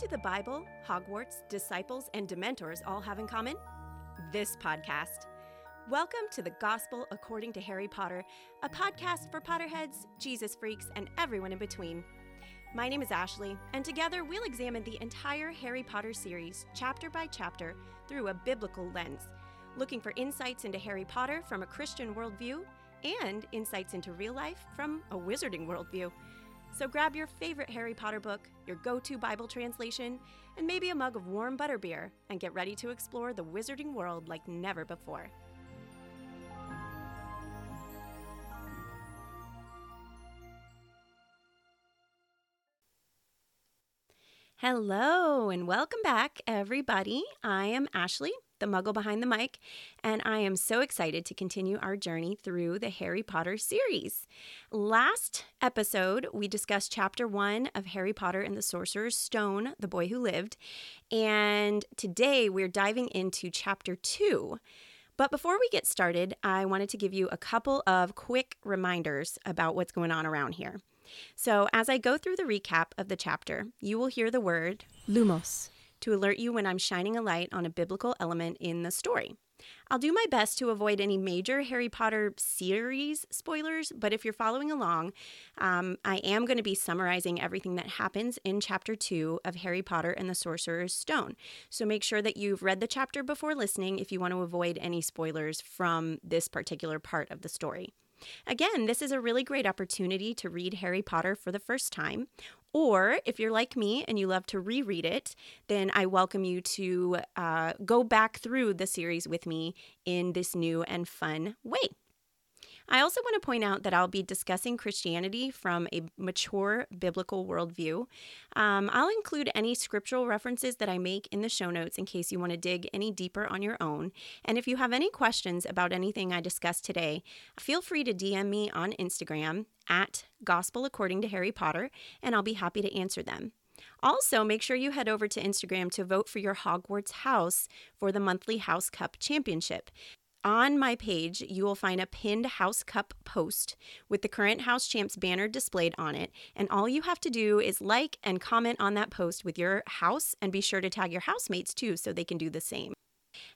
do the Bible, Hogwarts, disciples, and Dementors all have in common? This podcast. Welcome to the Gospel According to Harry Potter, a podcast for Potterheads, Jesus freaks, and everyone in between. My name is Ashley, and together we'll examine the entire Harry Potter series, chapter by chapter, through a biblical lens, looking for insights into Harry Potter from a Christian worldview and insights into real life from a wizarding worldview. So grab your favorite Harry Potter book, your go to Bible translation, and maybe a mug of warm butterbeer, and get ready to explore the wizarding world like never before. Hello, and welcome back, everybody. I am Ashley, the muggle behind the mic, and I am so excited to continue our journey through the Harry Potter series. Last episode, we discussed chapter one of Harry Potter and the Sorcerer's Stone, The Boy Who Lived, and today we're diving into chapter two. But before we get started, I wanted to give you a couple of quick reminders about what's going on around here. So, as I go through the recap of the chapter, you will hear the word lumos to alert you when I'm shining a light on a biblical element in the story. I'll do my best to avoid any major Harry Potter series spoilers, but if you're following along, um, I am going to be summarizing everything that happens in chapter two of Harry Potter and the Sorcerer's Stone. So make sure that you've read the chapter before listening if you want to avoid any spoilers from this particular part of the story. Again, this is a really great opportunity to read Harry Potter for the first time. Or if you're like me and you love to reread it, then I welcome you to uh, go back through the series with me in this new and fun way. I also want to point out that I'll be discussing Christianity from a mature biblical worldview. Um, I'll include any scriptural references that I make in the show notes in case you want to dig any deeper on your own. And if you have any questions about anything I discussed today, feel free to DM me on Instagram at Gospel According to Harry Potter, and I'll be happy to answer them. Also, make sure you head over to Instagram to vote for your Hogwarts house for the monthly House Cup Championship. On my page, you will find a pinned House Cup post with the current House Champs banner displayed on it. And all you have to do is like and comment on that post with your house and be sure to tag your housemates too so they can do the same.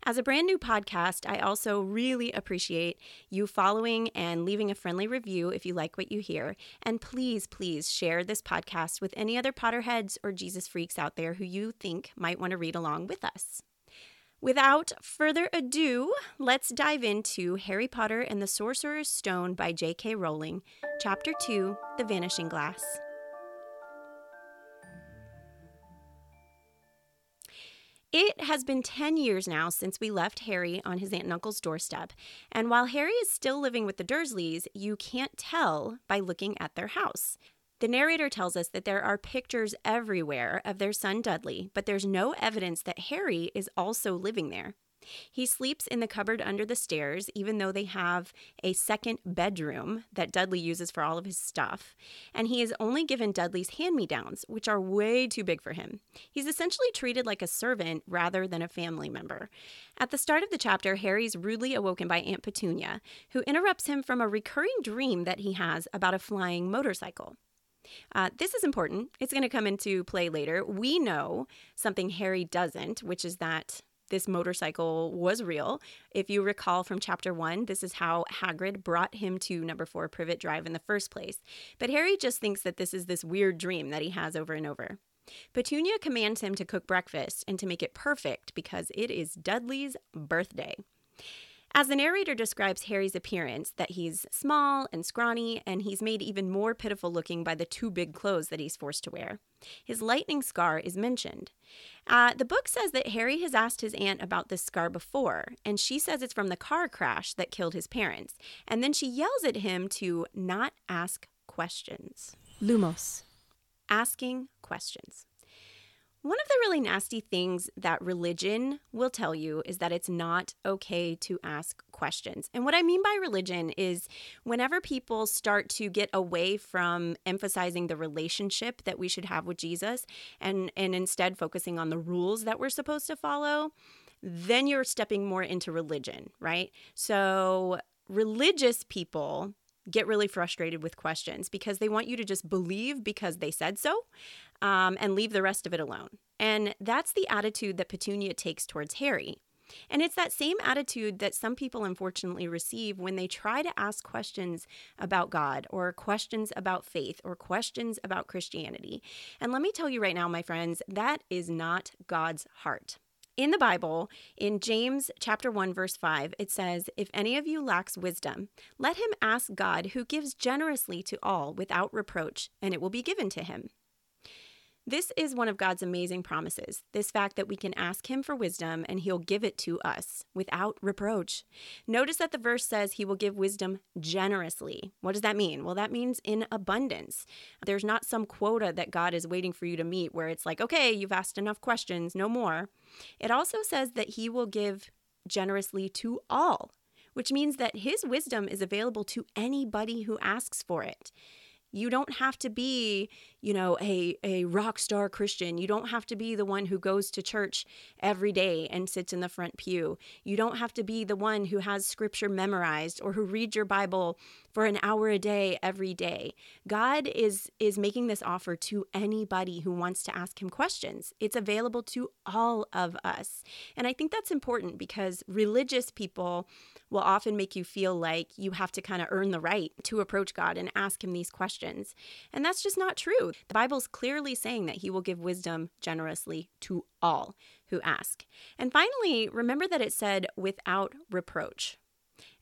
As a brand new podcast, I also really appreciate you following and leaving a friendly review if you like what you hear. And please, please share this podcast with any other Potterheads or Jesus freaks out there who you think might want to read along with us. Without further ado, let's dive into Harry Potter and the Sorcerer's Stone by J.K. Rowling, Chapter 2 The Vanishing Glass. It has been 10 years now since we left Harry on his aunt and uncle's doorstep, and while Harry is still living with the Dursleys, you can't tell by looking at their house. The narrator tells us that there are pictures everywhere of their son Dudley, but there's no evidence that Harry is also living there. He sleeps in the cupboard under the stairs, even though they have a second bedroom that Dudley uses for all of his stuff. And he is only given Dudley's hand me downs, which are way too big for him. He's essentially treated like a servant rather than a family member. At the start of the chapter, Harry's rudely awoken by Aunt Petunia, who interrupts him from a recurring dream that he has about a flying motorcycle. Uh, this is important. It's going to come into play later. We know something Harry doesn't, which is that this motorcycle was real. If you recall from chapter one, this is how Hagrid brought him to number four Privet Drive in the first place. But Harry just thinks that this is this weird dream that he has over and over. Petunia commands him to cook breakfast and to make it perfect because it is Dudley's birthday. As the narrator describes Harry's appearance, that he's small and scrawny, and he's made even more pitiful looking by the too big clothes that he's forced to wear. His lightning scar is mentioned. Uh, the book says that Harry has asked his aunt about this scar before, and she says it's from the car crash that killed his parents. And then she yells at him to not ask questions. Lumos. Asking questions. One of the really nasty things that religion will tell you is that it's not okay to ask questions. And what I mean by religion is whenever people start to get away from emphasizing the relationship that we should have with Jesus and, and instead focusing on the rules that we're supposed to follow, then you're stepping more into religion, right? So, religious people get really frustrated with questions because they want you to just believe because they said so um, and leave the rest of it alone. And that's the attitude that Petunia takes towards Harry. And it's that same attitude that some people unfortunately receive when they try to ask questions about God or questions about faith or questions about Christianity. And let me tell you right now, my friends, that is not God's heart. In the Bible, in James chapter 1 verse 5, it says, "If any of you lacks wisdom, let him ask God who gives generously to all without reproach, and it will be given to him." This is one of God's amazing promises this fact that we can ask Him for wisdom and He'll give it to us without reproach. Notice that the verse says He will give wisdom generously. What does that mean? Well, that means in abundance. There's not some quota that God is waiting for you to meet where it's like, okay, you've asked enough questions, no more. It also says that He will give generously to all, which means that His wisdom is available to anybody who asks for it. You don't have to be, you know, a, a rock star Christian. You don't have to be the one who goes to church every day and sits in the front pew. You don't have to be the one who has scripture memorized or who reads your Bible for an hour a day every day. God is is making this offer to anybody who wants to ask him questions. It's available to all of us. And I think that's important because religious people will often make you feel like you have to kind of earn the right to approach God and ask him these questions. And that's just not true. The Bible's clearly saying that he will give wisdom generously to all who ask. And finally, remember that it said without reproach.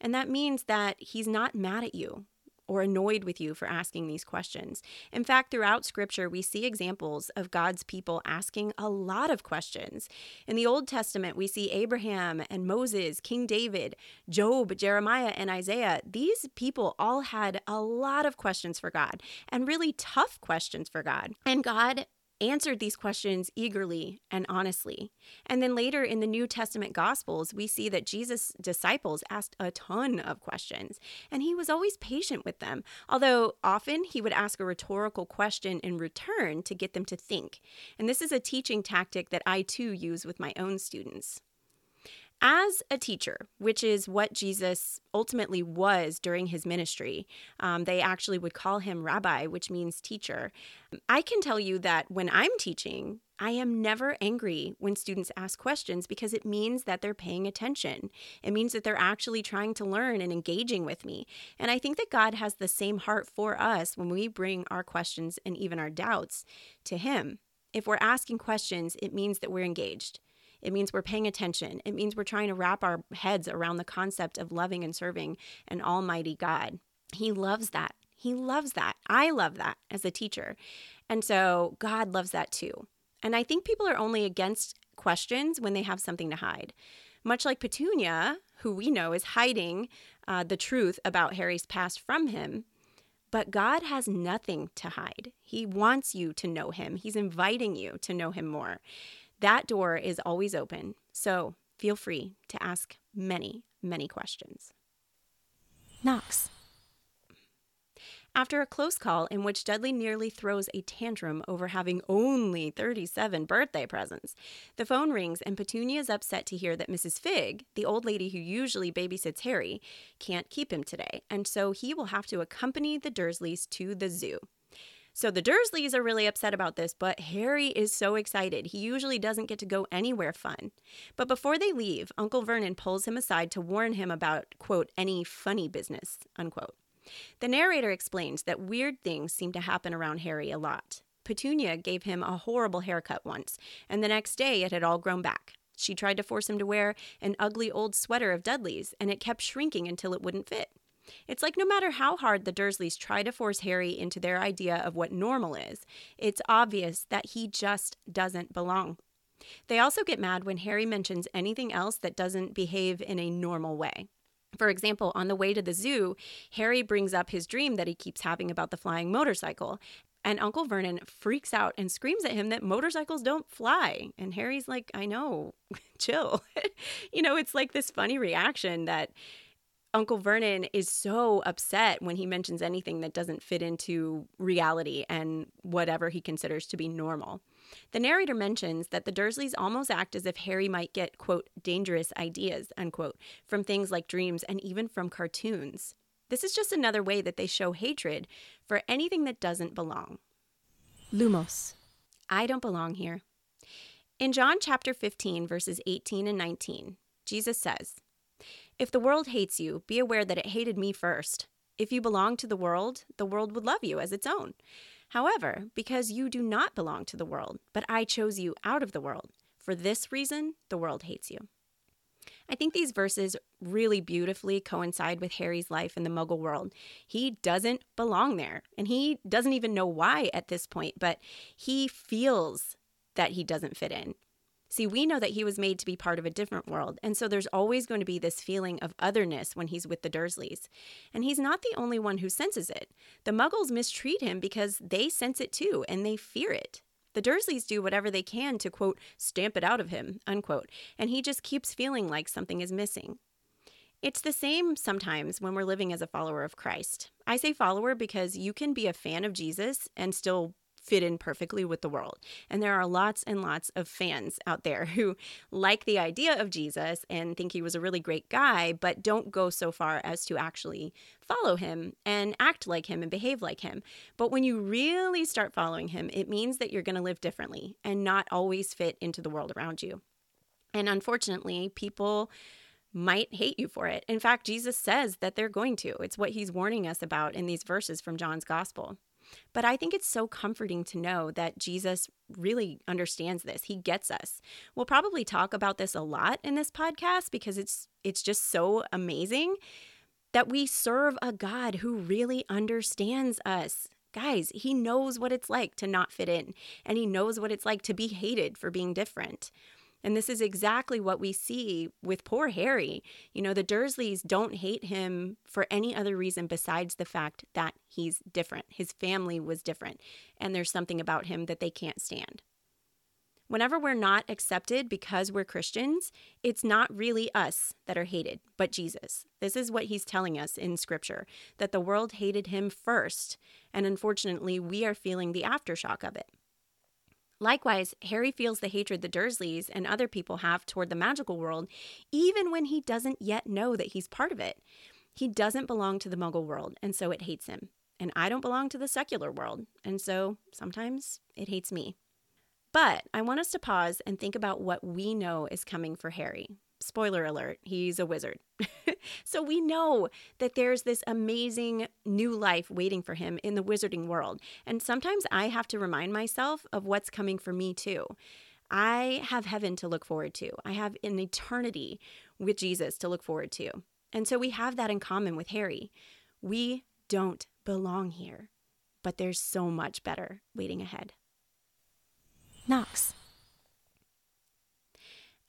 And that means that he's not mad at you or annoyed with you for asking these questions. In fact, throughout scripture, we see examples of God's people asking a lot of questions. In the Old Testament, we see Abraham and Moses, King David, Job, Jeremiah, and Isaiah. These people all had a lot of questions for God and really tough questions for God. And God answered these questions eagerly and honestly. And then later in the New Testament Gospels, we see that Jesus' disciples asked a ton of questions, and he was always patient with them, although often he would ask a rhetorical question in return to get them to think. And this is a teaching tactic that I too use with my own students. As a teacher, which is what Jesus ultimately was during his ministry, um, they actually would call him rabbi, which means teacher. I can tell you that when I'm teaching, I am never angry when students ask questions because it means that they're paying attention. It means that they're actually trying to learn and engaging with me. And I think that God has the same heart for us when we bring our questions and even our doubts to Him. If we're asking questions, it means that we're engaged. It means we're paying attention. It means we're trying to wrap our heads around the concept of loving and serving an almighty God. He loves that. He loves that. I love that as a teacher. And so God loves that too. And I think people are only against questions when they have something to hide. Much like Petunia, who we know is hiding uh, the truth about Harry's past from him. But God has nothing to hide. He wants you to know him, He's inviting you to know him more. That door is always open, so feel free to ask many, many questions. Nox. After a close call in which Dudley nearly throws a tantrum over having only 37 birthday presents, the phone rings and Petunia is upset to hear that Mrs. Figg, the old lady who usually babysits Harry, can't keep him today, and so he will have to accompany the Dursleys to the zoo. So the Dursleys are really upset about this, but Harry is so excited. He usually doesn't get to go anywhere fun. But before they leave, Uncle Vernon pulls him aside to warn him about, quote, any funny business, unquote. The narrator explains that weird things seem to happen around Harry a lot. Petunia gave him a horrible haircut once, and the next day it had all grown back. She tried to force him to wear an ugly old sweater of Dudley's, and it kept shrinking until it wouldn't fit. It's like no matter how hard the Dursleys try to force Harry into their idea of what normal is, it's obvious that he just doesn't belong. They also get mad when Harry mentions anything else that doesn't behave in a normal way. For example, on the way to the zoo, Harry brings up his dream that he keeps having about the flying motorcycle. And Uncle Vernon freaks out and screams at him that motorcycles don't fly. And Harry's like, I know, chill. you know, it's like this funny reaction that Uncle Vernon is so upset when he mentions anything that doesn't fit into reality and whatever he considers to be normal. The narrator mentions that the Dursleys almost act as if Harry might get, quote, dangerous ideas, unquote, from things like dreams and even from cartoons. This is just another way that they show hatred for anything that doesn't belong. Lumos. I don't belong here. In John chapter 15, verses 18 and 19, Jesus says, If the world hates you, be aware that it hated me first. If you belong to the world, the world would love you as its own. However, because you do not belong to the world, but I chose you out of the world, for this reason the world hates you. I think these verses really beautifully coincide with Harry's life in the muggle world. He doesn't belong there, and he doesn't even know why at this point, but he feels that he doesn't fit in. See, we know that he was made to be part of a different world, and so there's always going to be this feeling of otherness when he's with the Dursleys. And he's not the only one who senses it. The Muggles mistreat him because they sense it too, and they fear it. The Dursleys do whatever they can to, quote, stamp it out of him, unquote, and he just keeps feeling like something is missing. It's the same sometimes when we're living as a follower of Christ. I say follower because you can be a fan of Jesus and still fit in perfectly with the world. And there are lots and lots of fans out there who like the idea of Jesus and think he was a really great guy, but don't go so far as to actually follow him and act like him and behave like him. But when you really start following him, it means that you're going to live differently and not always fit into the world around you. And unfortunately, people might hate you for it. In fact, Jesus says that they're going to. It's what he's warning us about in these verses from John's gospel. But I think it's so comforting to know that Jesus really understands this. He gets us. We'll probably talk about this a lot in this podcast because it's it's just so amazing that we serve a God who really understands us. Guys, he knows what it's like to not fit in, and he knows what it's like to be hated for being different. And this is exactly what we see with poor Harry. You know, the Dursleys don't hate him for any other reason besides the fact that he's different. His family was different, and there's something about him that they can't stand. Whenever we're not accepted because we're Christians, it's not really us that are hated, but Jesus. This is what he's telling us in scripture that the world hated him first, and unfortunately, we are feeling the aftershock of it. Likewise, Harry feels the hatred the Dursleys and other people have toward the magical world, even when he doesn't yet know that he's part of it. He doesn't belong to the muggle world, and so it hates him. And I don't belong to the secular world, and so sometimes it hates me. But I want us to pause and think about what we know is coming for Harry spoiler alert, he's a wizard. so we know that there's this amazing new life waiting for him in the wizarding world. And sometimes I have to remind myself of what's coming for me too. I have heaven to look forward to, I have an eternity with Jesus to look forward to. And so we have that in common with Harry. We don't belong here, but there's so much better waiting ahead. Nox.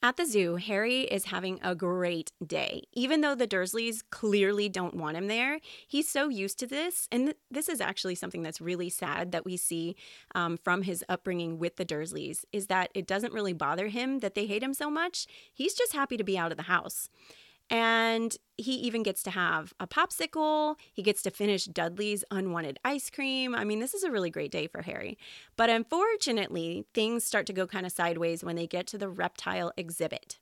At the zoo, Harry is having a great day. Even though the Dursleys clearly don't want him there, he's so used to this. And th- this is actually something that's really sad that we see um, from his upbringing with the Dursleys is that it doesn't really bother him that they hate him so much. He's just happy to be out of the house. And he even gets to have a popsicle. He gets to finish Dudley's unwanted ice cream. I mean, this is a really great day for Harry. But unfortunately, things start to go kind of sideways when they get to the reptile exhibit.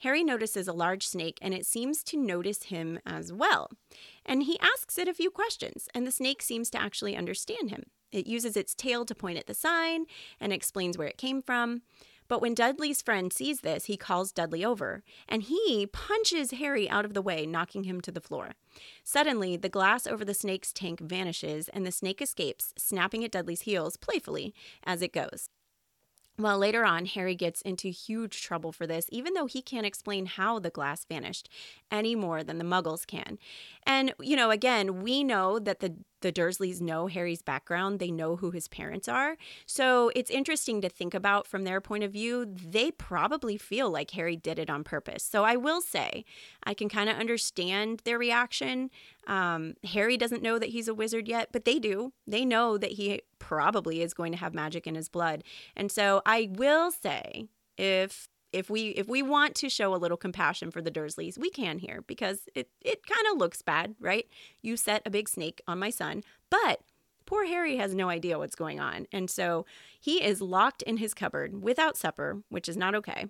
Harry notices a large snake and it seems to notice him as well. And he asks it a few questions, and the snake seems to actually understand him. It uses its tail to point at the sign and explains where it came from. But when Dudley's friend sees this, he calls Dudley over, and he punches Harry out of the way, knocking him to the floor. Suddenly, the glass over the snake's tank vanishes, and the snake escapes, snapping at Dudley's heels playfully as it goes. Well, later on, Harry gets into huge trouble for this, even though he can't explain how the glass vanished any more than the muggles can. And, you know, again, we know that the the Dursleys know Harry's background, they know who his parents are. So it's interesting to think about from their point of view. They probably feel like Harry did it on purpose. So I will say, I can kind of understand their reaction. Um, Harry doesn't know that he's a wizard yet, but they do. They know that he probably is going to have magic in his blood. And so I will say, if if we if we want to show a little compassion for the Dursleys, we can here because it it kind of looks bad, right? You set a big snake on my son, but poor Harry has no idea what's going on. And so he is locked in his cupboard without supper, which is not okay.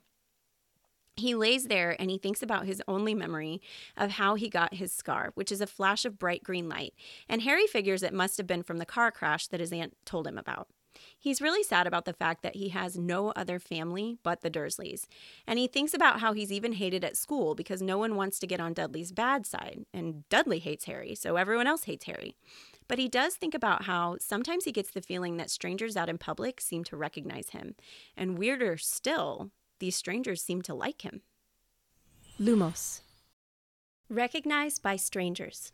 He lays there and he thinks about his only memory of how he got his scar, which is a flash of bright green light. And Harry figures it must have been from the car crash that his aunt told him about. He's really sad about the fact that he has no other family but the Dursleys. And he thinks about how he's even hated at school because no one wants to get on Dudley's bad side. And Dudley hates Harry, so everyone else hates Harry. But he does think about how sometimes he gets the feeling that strangers out in public seem to recognize him. And weirder still, these strangers seem to like him. Lumos. Recognized by strangers.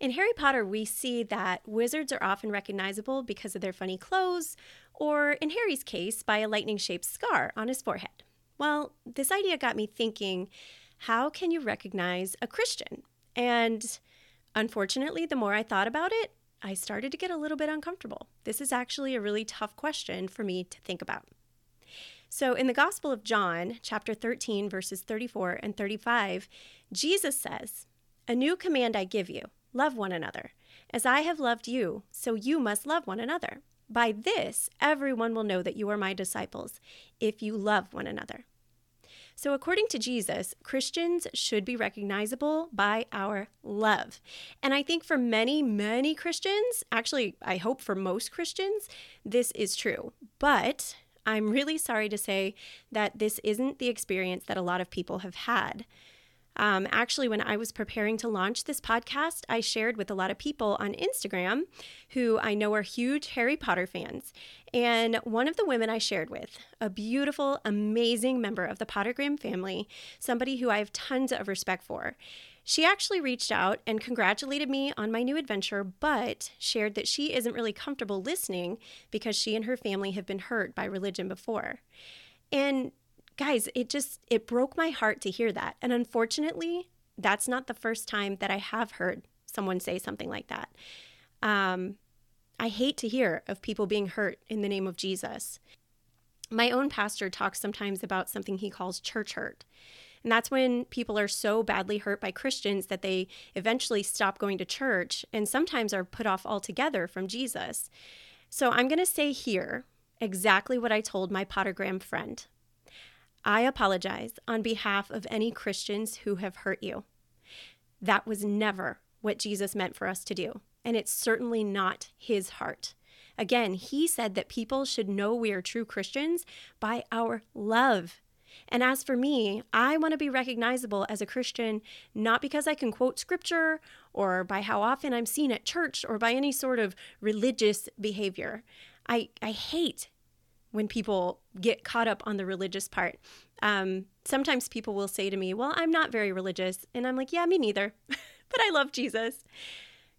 In Harry Potter, we see that wizards are often recognizable because of their funny clothes, or in Harry's case, by a lightning shaped scar on his forehead. Well, this idea got me thinking how can you recognize a Christian? And unfortunately, the more I thought about it, I started to get a little bit uncomfortable. This is actually a really tough question for me to think about. So, in the Gospel of John, chapter 13, verses 34 and 35, Jesus says, A new command I give you Love one another. As I have loved you, so you must love one another. By this, everyone will know that you are my disciples, if you love one another. So, according to Jesus, Christians should be recognizable by our love. And I think for many, many Christians, actually, I hope for most Christians, this is true. But I'm really sorry to say that this isn't the experience that a lot of people have had. Um, actually, when I was preparing to launch this podcast, I shared with a lot of people on Instagram who I know are huge Harry Potter fans. And one of the women I shared with, a beautiful, amazing member of the Pottergram family, somebody who I have tons of respect for, she actually reached out and congratulated me on my new adventure, but shared that she isn't really comfortable listening because she and her family have been hurt by religion before. And guys, it just it broke my heart to hear that. And unfortunately, that's not the first time that I have heard someone say something like that. Um, I hate to hear of people being hurt in the name of Jesus. My own pastor talks sometimes about something he calls church hurt. And that's when people are so badly hurt by Christians that they eventually stop going to church and sometimes are put off altogether from Jesus. So I'm going to say here exactly what I told my Pottergram friend. I apologize on behalf of any Christians who have hurt you. That was never what Jesus meant for us to do, and it's certainly not his heart. Again, he said that people should know we are true Christians by our love. And as for me, I want to be recognizable as a Christian not because I can quote scripture or by how often I'm seen at church or by any sort of religious behavior. I, I hate when people get caught up on the religious part. Um, sometimes people will say to me, Well, I'm not very religious. And I'm like, Yeah, me neither. but I love Jesus.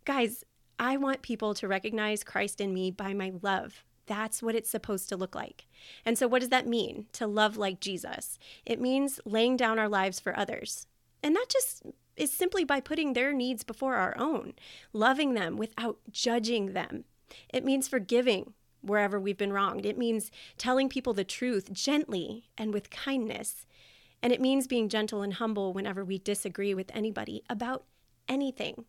Guys, I want people to recognize Christ in me by my love. That's what it's supposed to look like. And so, what does that mean to love like Jesus? It means laying down our lives for others. And that just is simply by putting their needs before our own, loving them without judging them. It means forgiving wherever we've been wronged. It means telling people the truth gently and with kindness. And it means being gentle and humble whenever we disagree with anybody about anything.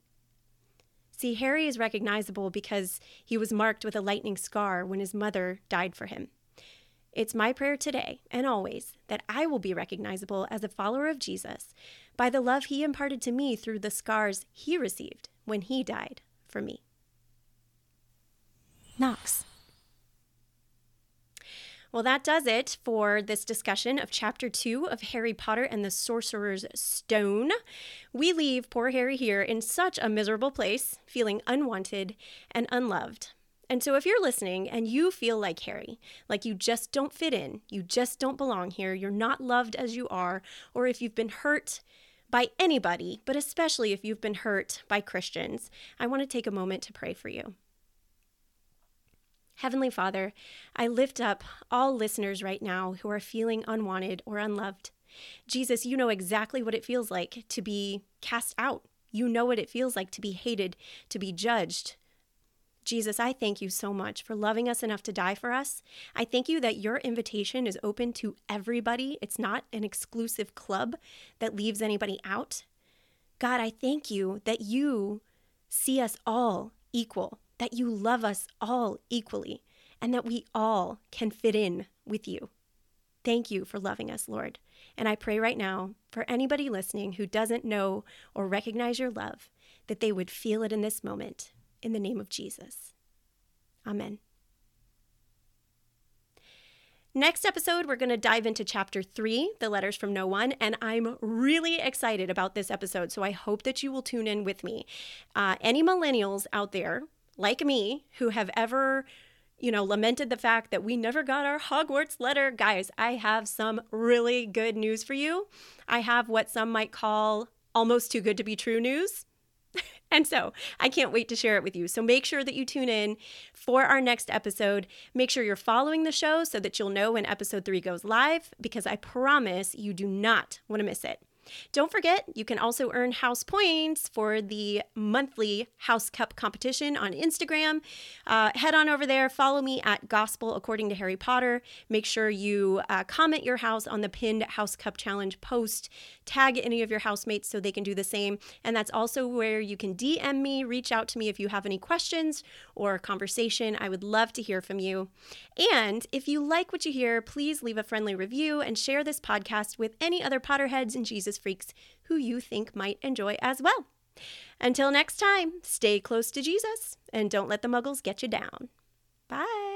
See, Harry is recognizable because he was marked with a lightning scar when his mother died for him. It's my prayer today and always that I will be recognizable as a follower of Jesus by the love he imparted to me through the scars he received when he died for me. Nox. Well, that does it for this discussion of chapter two of Harry Potter and the Sorcerer's Stone. We leave poor Harry here in such a miserable place, feeling unwanted and unloved. And so, if you're listening and you feel like Harry, like you just don't fit in, you just don't belong here, you're not loved as you are, or if you've been hurt by anybody, but especially if you've been hurt by Christians, I want to take a moment to pray for you. Heavenly Father, I lift up all listeners right now who are feeling unwanted or unloved. Jesus, you know exactly what it feels like to be cast out. You know what it feels like to be hated, to be judged. Jesus, I thank you so much for loving us enough to die for us. I thank you that your invitation is open to everybody. It's not an exclusive club that leaves anybody out. God, I thank you that you see us all equal that you love us all equally and that we all can fit in with you. Thank you for loving us, Lord. And I pray right now for anybody listening who doesn't know or recognize your love, that they would feel it in this moment. In the name of Jesus. Amen. Next episode, we're going to dive into chapter three, the letters from no one, and I'm really excited about this episode. So I hope that you will tune in with me. Uh, any millennials out there, like me, who have ever you know, lamented the fact that we never got our Hogwarts letter. Guys, I have some really good news for you. I have what some might call almost too good to be true news. And so I can't wait to share it with you. So make sure that you tune in for our next episode. Make sure you're following the show so that you'll know when episode three goes live, because I promise you do not want to miss it. Don't forget, you can also earn house points for the monthly House Cup competition on Instagram. Uh, head on over there, follow me at Gospel According to Harry Potter. Make sure you uh, comment your house on the pinned House Cup Challenge post. Tag any of your housemates so they can do the same. And that's also where you can DM me, reach out to me if you have any questions or conversation. I would love to hear from you. And if you like what you hear, please leave a friendly review and share this podcast with any other Potterheads and Jesus freaks who you think might enjoy as well. Until next time, stay close to Jesus and don't let the muggles get you down. Bye.